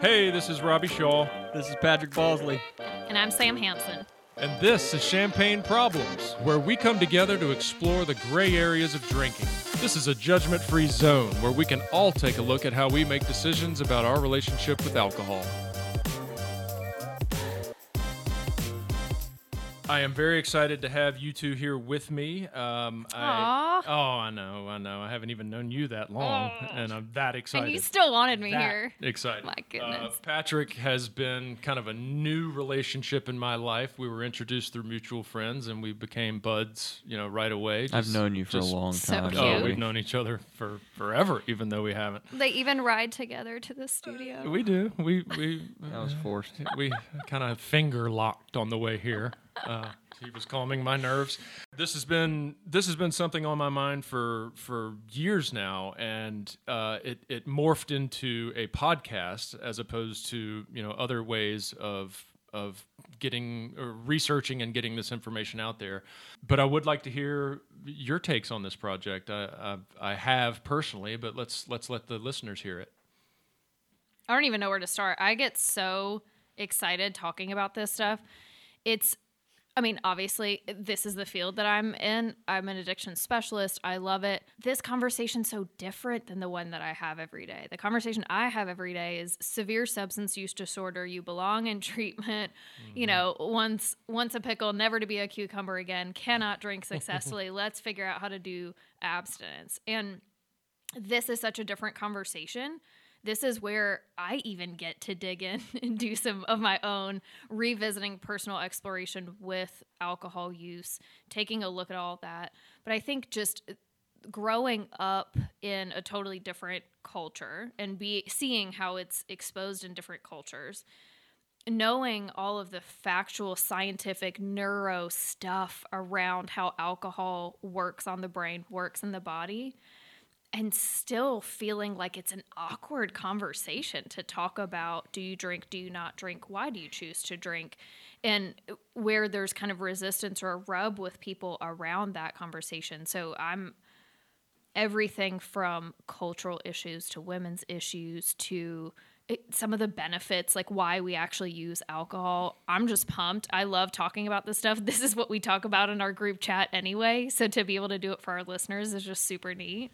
Hey, this is Robbie Shaw, This is Patrick Balsley. And I'm Sam Hansen. and this is Champagne Problems, where we come together to explore the gray areas of drinking. This is a judgment free zone where we can all take a look at how we make decisions about our relationship with alcohol. I am very excited to have you two here with me. Um, I, Aw. oh, I know, I know. I haven't even known you that long, Aw. and I'm that excited. And you still wanted me that here. excited. My goodness. Uh, Patrick has been kind of a new relationship in my life. We were introduced through mutual friends, and we became buds. You know, right away. I've known you for just- a long so time. cute. Oh, Cute. we've known each other for forever, even though we haven't. They even ride together to the studio. We do. We we That was forced. we kind of finger locked on the way here. Uh, he was calming my nerves. This has been this has been something on my mind for for years now, and uh, it it morphed into a podcast as opposed to you know other ways of of getting researching and getting this information out there. But I would like to hear your takes on this project. I I, I have personally, but let's let's let the listeners hear it. I don't even know where to start. I get so excited talking about this stuff. It's, I mean, obviously, this is the field that I'm in. I'm an addiction specialist. I love it. This conversation's so different than the one that I have every day. The conversation I have every day is severe substance use disorder. You belong in treatment. You mm-hmm. know, once once a pickle, never to be a cucumber again. Cannot drink successfully. Let's figure out how to do abstinence. And this is such a different conversation. This is where I even get to dig in and do some of my own revisiting personal exploration with alcohol use, taking a look at all that. But I think just uh, growing up in a totally different culture and be seeing how it's exposed in different cultures knowing all of the factual scientific neuro stuff around how alcohol works on the brain works in the body and still feeling like it's an awkward conversation to talk about do you drink do you not drink why do you choose to drink? And where there's kind of resistance or a rub with people around that conversation. So i'm everything from cultural issues to women's issues to it, some of the benefits like why we actually use alcohol. I'm just pumped. I love talking about this stuff. This is what we talk about in our group chat anyway. So to be able to do it for our listeners is just super neat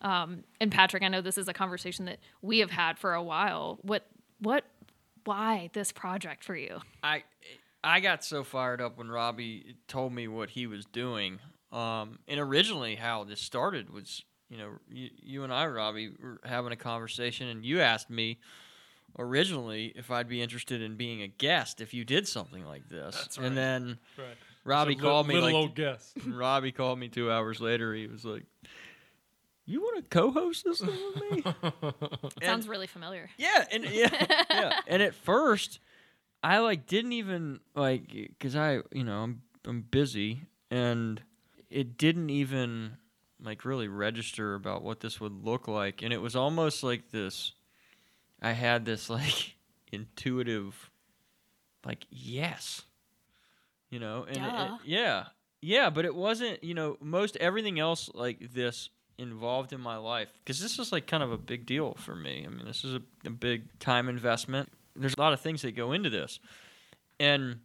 um, and Patrick, I know this is a conversation that we have had for a while. What, what, why this project for you? I I got so fired up when Robbie told me what he was doing. Um, and originally, how this started was, you know, you, you and I, Robbie, were having a conversation, and you asked me originally if I'd be interested in being a guest if you did something like this. That's right. And then Right. Robbie called me little like old guest. Robbie called me two hours later. He was like, "You want to co-host this with me?" It sounds really familiar. Yeah, and yeah, yeah. And at first, I like didn't even like because I, you know, I'm I'm busy, and it didn't even like really register about what this would look like, and it was almost like this. I had this like intuitive, like yes, you know, and it- it- yeah, yeah, but it wasn't. You know, most everything else like this involved in my life because this is like kind of a big deal for me. I mean, this is a, a big time investment. There's a lot of things that go into this, and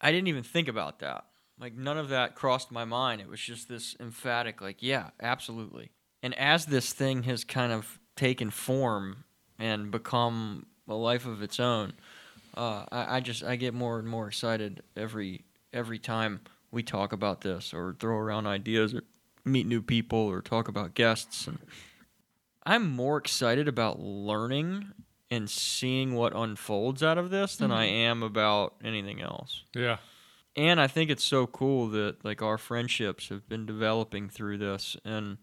I didn't even think about that. Like none of that crossed my mind. It was just this emphatic, like, yeah, absolutely. And as this thing has kind of taken form and become a life of its own, uh, I, I just I get more and more excited every every time we talk about this or throw around ideas or meet new people or talk about guests and I'm more excited about learning and seeing what unfolds out of this than I mm-hmm. am about anything else. Yeah. And I think it's so cool that like our friendships have been developing through this and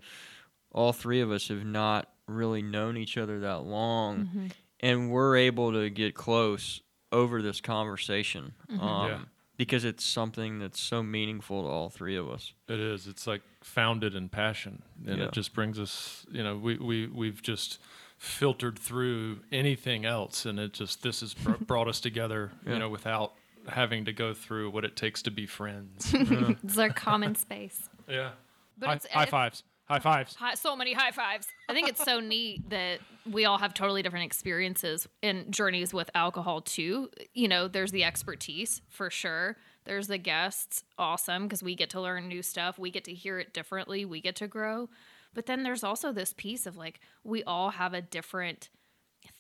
all three of us have not really known each other that long mm-hmm. and we're able to get close over this conversation mm-hmm. um, Yeah. Because it's something that's so meaningful to all three of us. It is. It's like founded in passion, and Yeah. it just brings us. You know, we we we've just filtered through anything else, and it just this has br- brought us together. Yeah. You know, without having to go through what it takes to be friends. It's our common space. yeah. But high, it's, high it's- fives. High fives. So many high fives. I think it's so neat that we all have totally different experiences and journeys with alcohol too. You know, there's the expertise for sure. There's the guests, awesome because we get to learn new stuff. We get to hear it differently. We get to grow. But then there's also this piece of like we all have a different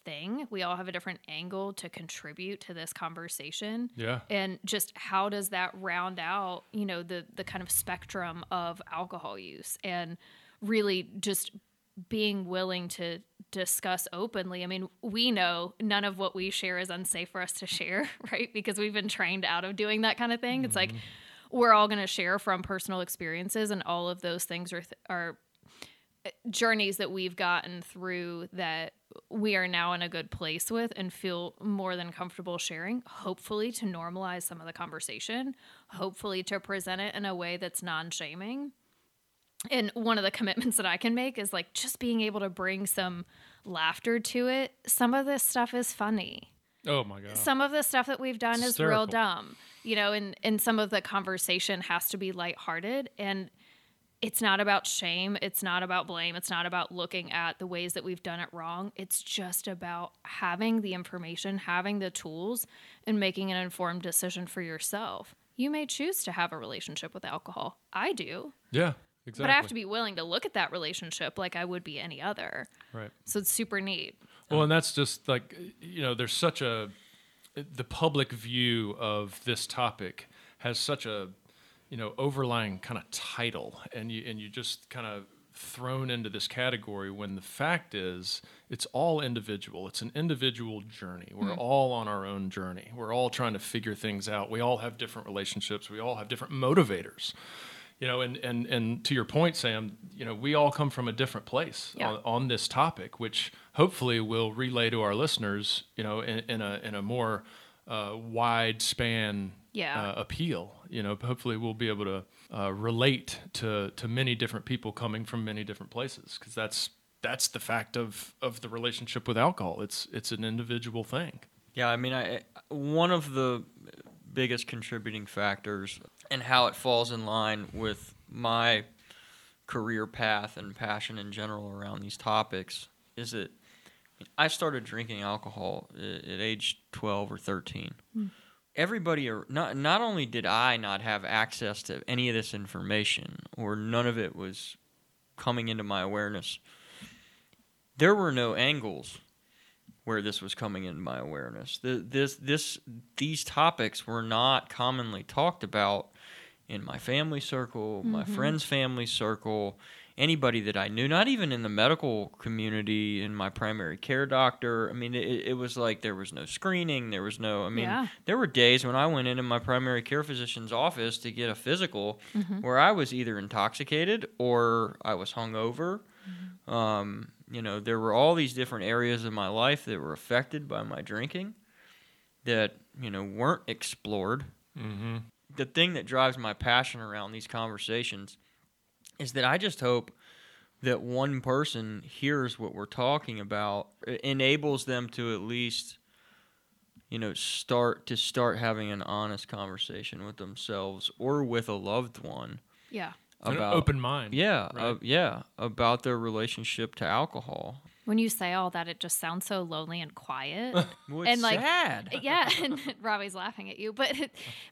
thing. We all have a different angle to contribute to this conversation. Yeah. And just how does that round out, you know, the the kind of spectrum of alcohol use and really just being willing to discuss openly. I mean, we know none of what we share is unsafe for us to share, right? Because we've been trained out of doing that kind of thing. It's like mm-hmm. we're all going to share from personal experiences and all of those things are th- are journeys that we've gotten through that we are now in a good place with and feel more than comfortable sharing, hopefully to normalize some of the conversation, hopefully to present it in a way that's non shaming. And one of the commitments that I can make is like just being able to bring some laughter to it. Some of this stuff is funny. Oh my god. Some of the stuff that we've done is real dumb, you know, and, and some of the conversation has to be lighthearted. And it's not about shame. It's not about blame. It's not about looking at the ways that we've done it wrong. It's just about having the information, having the tools, and making an informed decision for yourself. You may choose to have a relationship with alcohol. I do. yeah. Exactly. But I have to be willing to look at that relationship like I would be any other. right. So it's super neat. Well, and that's just like you know, there's such a the public view of this topic has such a you know overlying kind of title, and you and you just kind of thrown into this category when the fact is it's all individual. It's an individual journey. We're all on our own journey. We're all trying to figure things out. We all have different relationships. We all have different motivators. You know and and and to your point sam you know we all come from a different place Yeah. on, on this topic which hopefully will relay to our listeners you know in, in a in a more uh, wide span Yeah. uh, appeal you know hopefully we'll be able to uh, relate to to many different people coming from many different places because that's that's the fact of of the relationship with alcohol it's it's an individual thing Yeah, I mean, I one of the biggest contributing factors and how it falls in line with my career path and passion in general around these topics is that I started drinking alcohol at, at age 12 or 13. Everybody, not not only did I not have access to any of this information, or none of it was coming into my awareness, there were no angles where this was coming into my awareness. The, this, this, these topics were not commonly talked about in my family circle, my mm-hmm. friends' family circle, anybody that I knew. Not even in the medical community, in my primary care doctor. I mean, it, it was like there was no screening. There was no. I mean, Yeah. there were days when I went into my primary care physician's office to get a physical, where I was either intoxicated or I was hungover. Um, you know, there were all these different areas of my life that were affected by my drinking that, you know, weren't explored. mm-hmm. The thing that drives my passion around these conversations is that I just hope that one person hears what we're talking about, enables them to at least you know start to start having an honest conversation with themselves or with a loved one Yeah. an about open mind yeah, right? uh, yeah, about their relationship to alcohol. When you say all that, it just sounds so lonely and quiet. Well, And, like, sad. yeah, and Robbie's laughing at you, but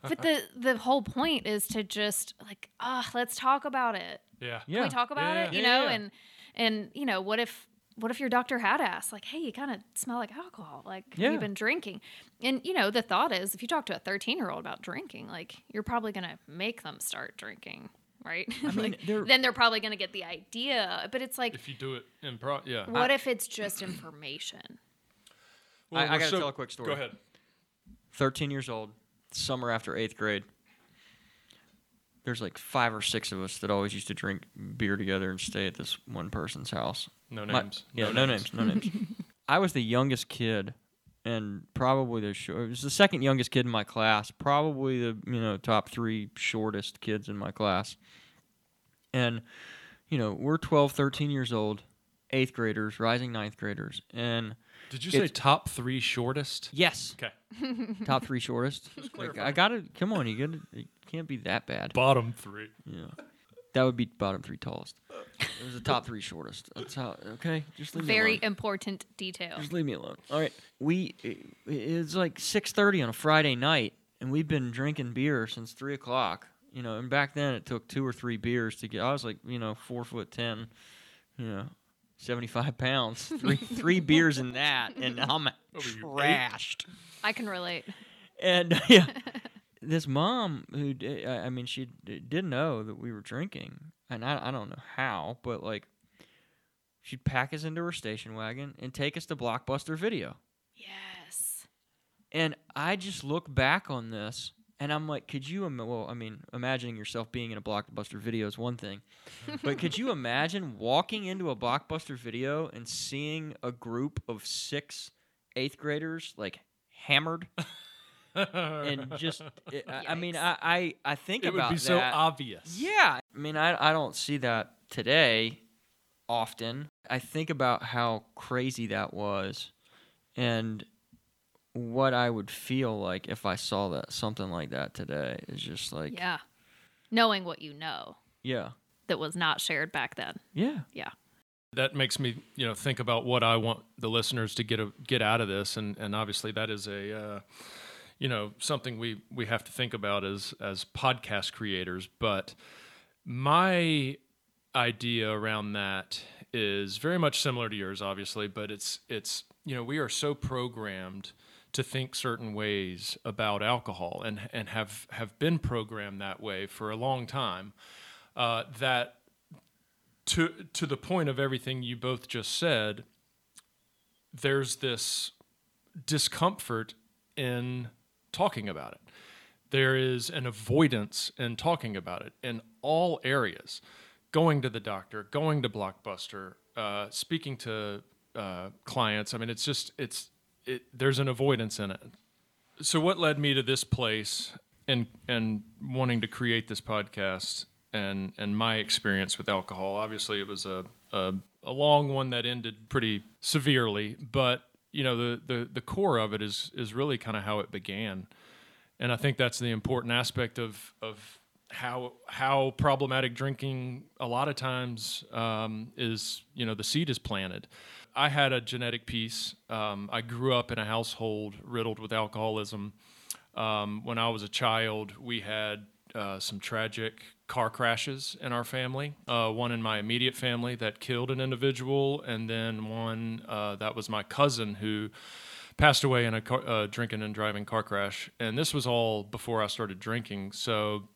but the the whole point is to just like, ah, let's talk about it. yeah Yeah. Can we talk about Yeah, it? yeah. You Yeah, know, yeah. and and you know, what if what if your doctor had asked like, hey, you kind of smell like alcohol, like have Yeah. you been drinking? And you know, the thought is, if you talk to a thirteen year old about drinking, like you're probably gonna make them start drinking. Right, mean, Like, they're- then they're probably going to get the idea. But it's like, if you do it in pro yeah what if it's just information? Well, I- I gotta so- tell a quick story. go ahead 13 years old, summer after eighth grade. There's like five or six of us that always used to drink beer together and stay at this one person's house. no My- names yeah, no names, no names. I was the youngest kid, and probably the short. It was the second youngest kid in my class. Probably the you know top three shortest kids in my class. And you know we're 12, 13 years old, eighth graders, rising ninth graders, and did you say top three shortest yes, okay top three shortest. Like, I gotta come on, you gotta it can't be that bad. bottom three Yeah. That would be bottom three tallest. Uh, it was the top three shortest. That's how. Okay, just leave me Very alone. important detail. Just leave me alone. All right. We it- it's like six thirty on a Friday night, and we've been drinking beer since three o'clock. You know, and back then it took two or three beers to get. I was like, you know, four foot ten, you know, seventy five pounds. Three three beers in that, and I'm What eight? trashed. I can relate. And yeah, this mom who did, I mean, she didn't know that we were drinking, and I I don't know how, but like. She'd pack us into her station wagon and take us to Blockbuster Video. Yes. And I just look back on this and I'm like, could you, Im- well, I mean, imagining yourself being in a Blockbuster video is one thing, but could you imagine walking into a Blockbuster video and seeing a group of six eighth graders like hammered and just, it, I, I mean, Yikes. I, I, I think it about would be so obvious. Yeah. I mean, I, I don't see that today often. I think about how crazy that was and what I would feel like if I saw that something like that today is just like Yeah. Knowing what you know yeah. that was not shared back then. Yeah. Yeah. that makes me you know think about what I want the listeners to get a, get out of this, and and obviously that is a uh, you know something we we have to think about as as podcast creators. But my idea around that is very much similar to yours, obviously, but it's it's you know we are so programmed to think certain ways about alcohol and and have have been programmed that way for a long time uh, that to to the point of everything you both just said, there's this discomfort in talking about it. There is an avoidance in talking about it in all areas. Going to the doctor, going to Blockbuster, uh, speaking to uh, clients. I mean, it's just it's it. There's an avoidance in it. So, what led me to this place and and wanting to create this podcast and and my experience with alcohol? Obviously, it was a a, a long one that ended pretty severely, but you know the the the core of it is is really kind of how it began, and I think that's the important aspect of of how how problematic drinking a lot of times um, is you know the seed is planted. I had a genetic piece. Um, I grew up in a household riddled with alcoholism. Um, when I was a child, we had uh, some tragic car crashes in our family. Uh, one in my immediate family that killed an individual, and then one uh, that was my cousin who passed away in a car, uh, drinking and driving car crash. And this was all before I started drinking. So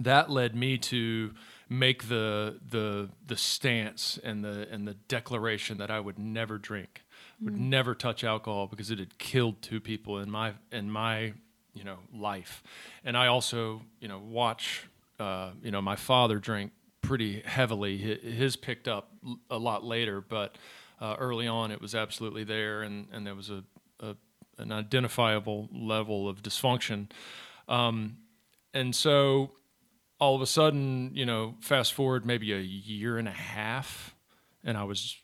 that led me to make the the the stance and the and the declaration that I would never drink, would never touch alcohol because it had killed two people in my in my you know life, and I also you know watch uh, you know my father drink pretty heavily. His picked up a lot later, but uh, early on it was absolutely there, and and there was a, a an identifiable level of dysfunction. Um, and so all of a sudden, you know, fast forward maybe a year and a half, and I was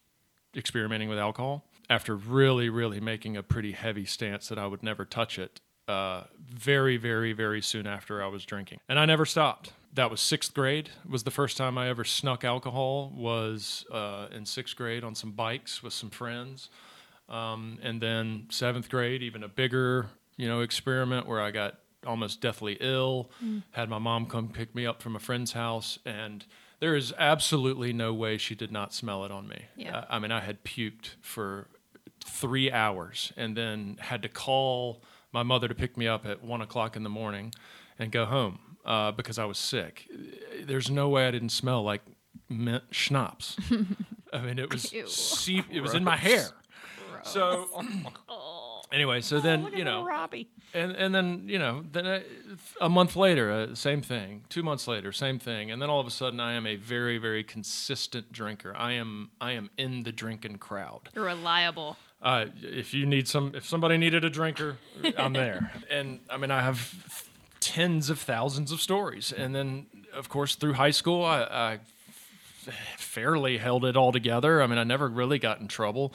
experimenting with alcohol after really, really making a pretty heavy stance that I would never touch it. Uh, very, very, very soon after I was drinking, and I never stopped. That was sixth grade. Was the first time I ever snuck alcohol. Was uh, in sixth grade on some bikes with some friends, um, and then seventh grade, even a bigger, you know, experiment where I got almost deathly ill. Had my mom come pick me up from a friend's house, and there is absolutely no way she did not smell it on me. Yeah. I, I mean, I had puked for three hours, and then had to call my mother to pick me up at one o'clock in the morning, and go home uh, because I was sick. There's no way I didn't smell like mint schnapps. I mean, it was Ew. seep, it was in my hair. So anyway, so then you know, Robbie. and and then you know, then I, a month later, uh, same thing. Two months later, same thing. And then all of a sudden, I am a very very consistent drinker. I am I am in the drinking crowd. You're reliable. Uh, if you need some, if somebody needed a drinker, I'm there. And I mean, I have tens of thousands of stories. And then, of course, through high school, I, I fairly held it all together. I mean, I never really got in trouble.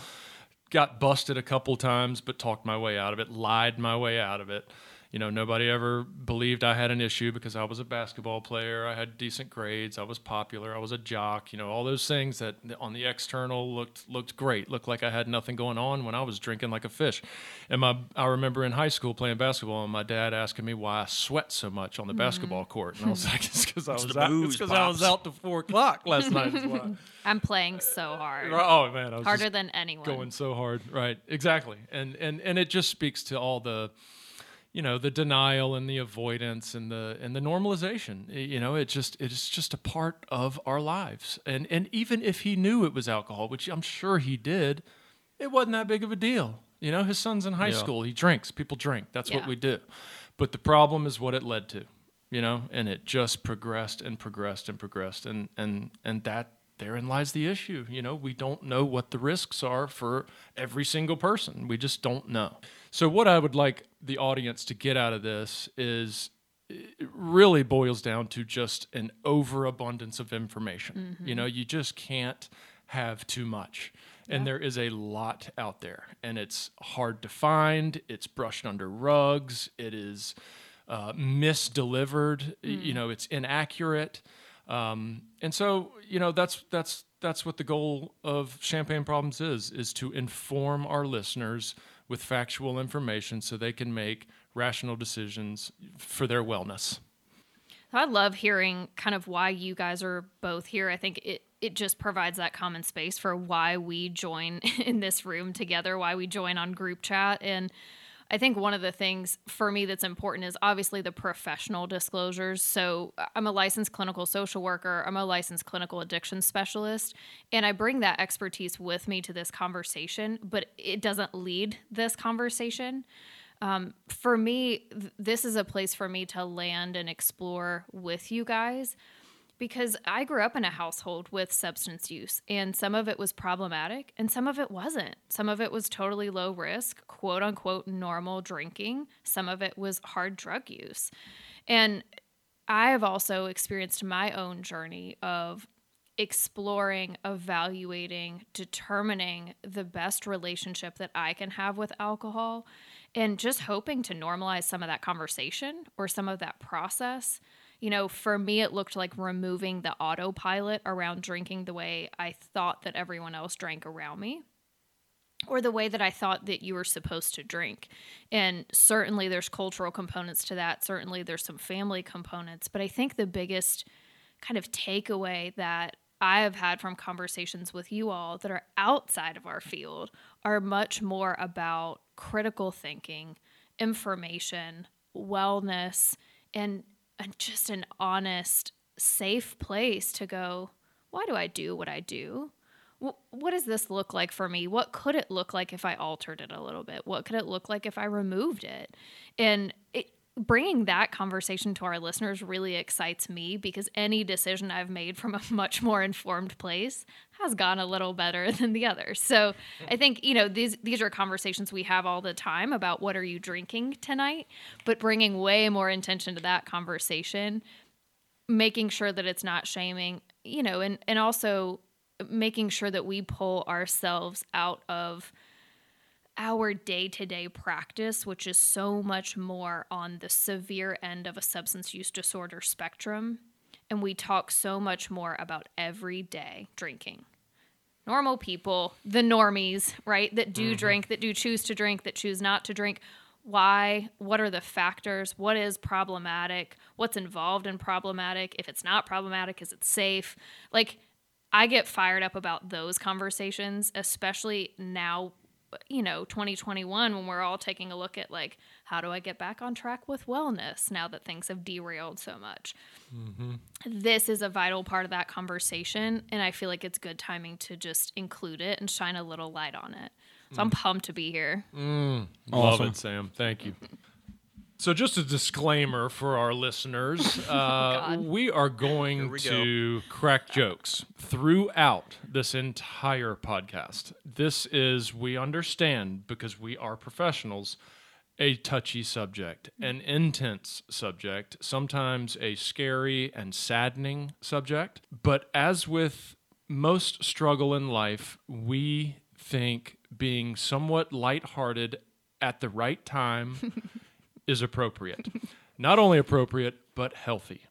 Got busted a couple times, but talked my way out of it. Lied my way out of it. You You know, nobody ever believed I had an issue because I was a basketball player. I had decent grades. I was popular. I was a jock. You know, all those things that on the external looked looked great. Looked like I had nothing going on when I was drinking like a fish. And my I remember in high school playing basketball and my dad asking me why I sweat so much on the mm-hmm. basketball court, and I was like, it's because I was the out, booze, it's 'cause I was out to four o'clock last night. is why. I'm playing so hard. Oh man, I was Harder than anyone. going so hard. Right, exactly, and and and it just speaks to all the, you know, the denial and the avoidance and the and the normalization. You know, it just it's just a part of our lives. And and even if he knew it was alcohol, which I'm sure he did, it wasn't that big of a deal. You know, his son's in high Yeah. school. He drinks. People drink. That's what we do. But the problem is what it led to. You know, and it just progressed and progressed and progressed, and and and that therein lies the issue. You know, we don't know what the risks are for every single person. We just don't know. So, what I would like the audience to get out of this is it really boils down to just an overabundance of information. You know, you just can't have too much. And there is a lot out there, and it's hard to find. It's brushed under rugs. It is uh, misdelivered. y- You know, it's inaccurate. Um, and so, you know, that's that's that's what the goal of Champagne Problems is: is to inform our listeners with factual information so they can make rational decisions for their wellness. I love hearing kind of why you guys are both here. I think it it just provides that common space for why we join in this room together, why we join on group chat and I think one of the things for me that's important is obviously the professional disclosures. So, uh, I'm a licensed clinical social worker, I'm a licensed clinical addiction specialist, and I bring that expertise with me to this conversation, but it doesn't lead this conversation um, for me, th- this is a place for me to land and explore with you guys because I grew up in a household with substance use, and some of it was problematic, and some of it wasn't. Some of it was totally low risk, quote unquote, normal drinking. Some of it was hard drug use. And I have also experienced my own journey of exploring, evaluating, determining the best relationship that I can have with alcohol and just hoping to normalize some of that conversation or some of that process. You know, for me, it looked like removing the autopilot around drinking the way I thought that everyone else drank around me or the way that I thought that you were supposed to drink. And certainly there's cultural components to that. Certainly there's some family components. But I think the biggest kind of takeaway that I have had from conversations with you all that are outside of our field are much more about critical thinking, information, wellness, and, and just an honest, safe place to go, why do I do what I do? What does this look like for me? What could it look like if I altered it a little bit? What could it look like if I removed it? And it, bringing that conversation to our listeners really excites me because any decision I've made from a much more informed place has gone a little better than the others. So I think you know these these are conversations we have all the time about what are you drinking tonight, but bringing way more intention to that conversation, making sure that it's not shaming, you know, and and also making sure that we pull ourselves out of our day to day practice, which is so much more on the severe end of a substance use disorder spectrum. And we talk so much more about everyday drinking. Normal people, the normies, right, that do mm-hmm. drink, that do choose to drink, that choose not to drink. Why? What are the factors? What is problematic? What's involved in problematic? If it's not problematic, is it safe? Like, I get fired up about those conversations, especially now, you know, 2021, when we're all taking a look at like, how do I get back on track with wellness now that things have derailed so much? Mm-hmm. This is a vital part of that conversation. And I feel like it's good timing to just include it and shine a little light on it. So I'm mm. pumped to be here. Mm. Love Awesome. it, Sam. Thank you. So, just a disclaimer for our listeners: uh, God. we are going we go. to crack jokes throughout this entire podcast. This is, we understand, because we are professionals, a touchy subject, an intense subject, sometimes a scary and saddening subject. But as with most struggle in life, we think being somewhat lighthearted at the right time is appropriate. Not only appropriate, but healthy.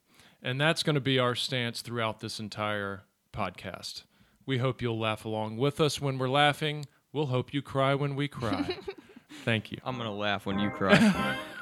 And that's going to be our stance throughout this entire podcast. We hope you'll laugh along with us when we're laughing. We'll hope you cry when we cry. Thank you. I'm gonna laugh when you cry.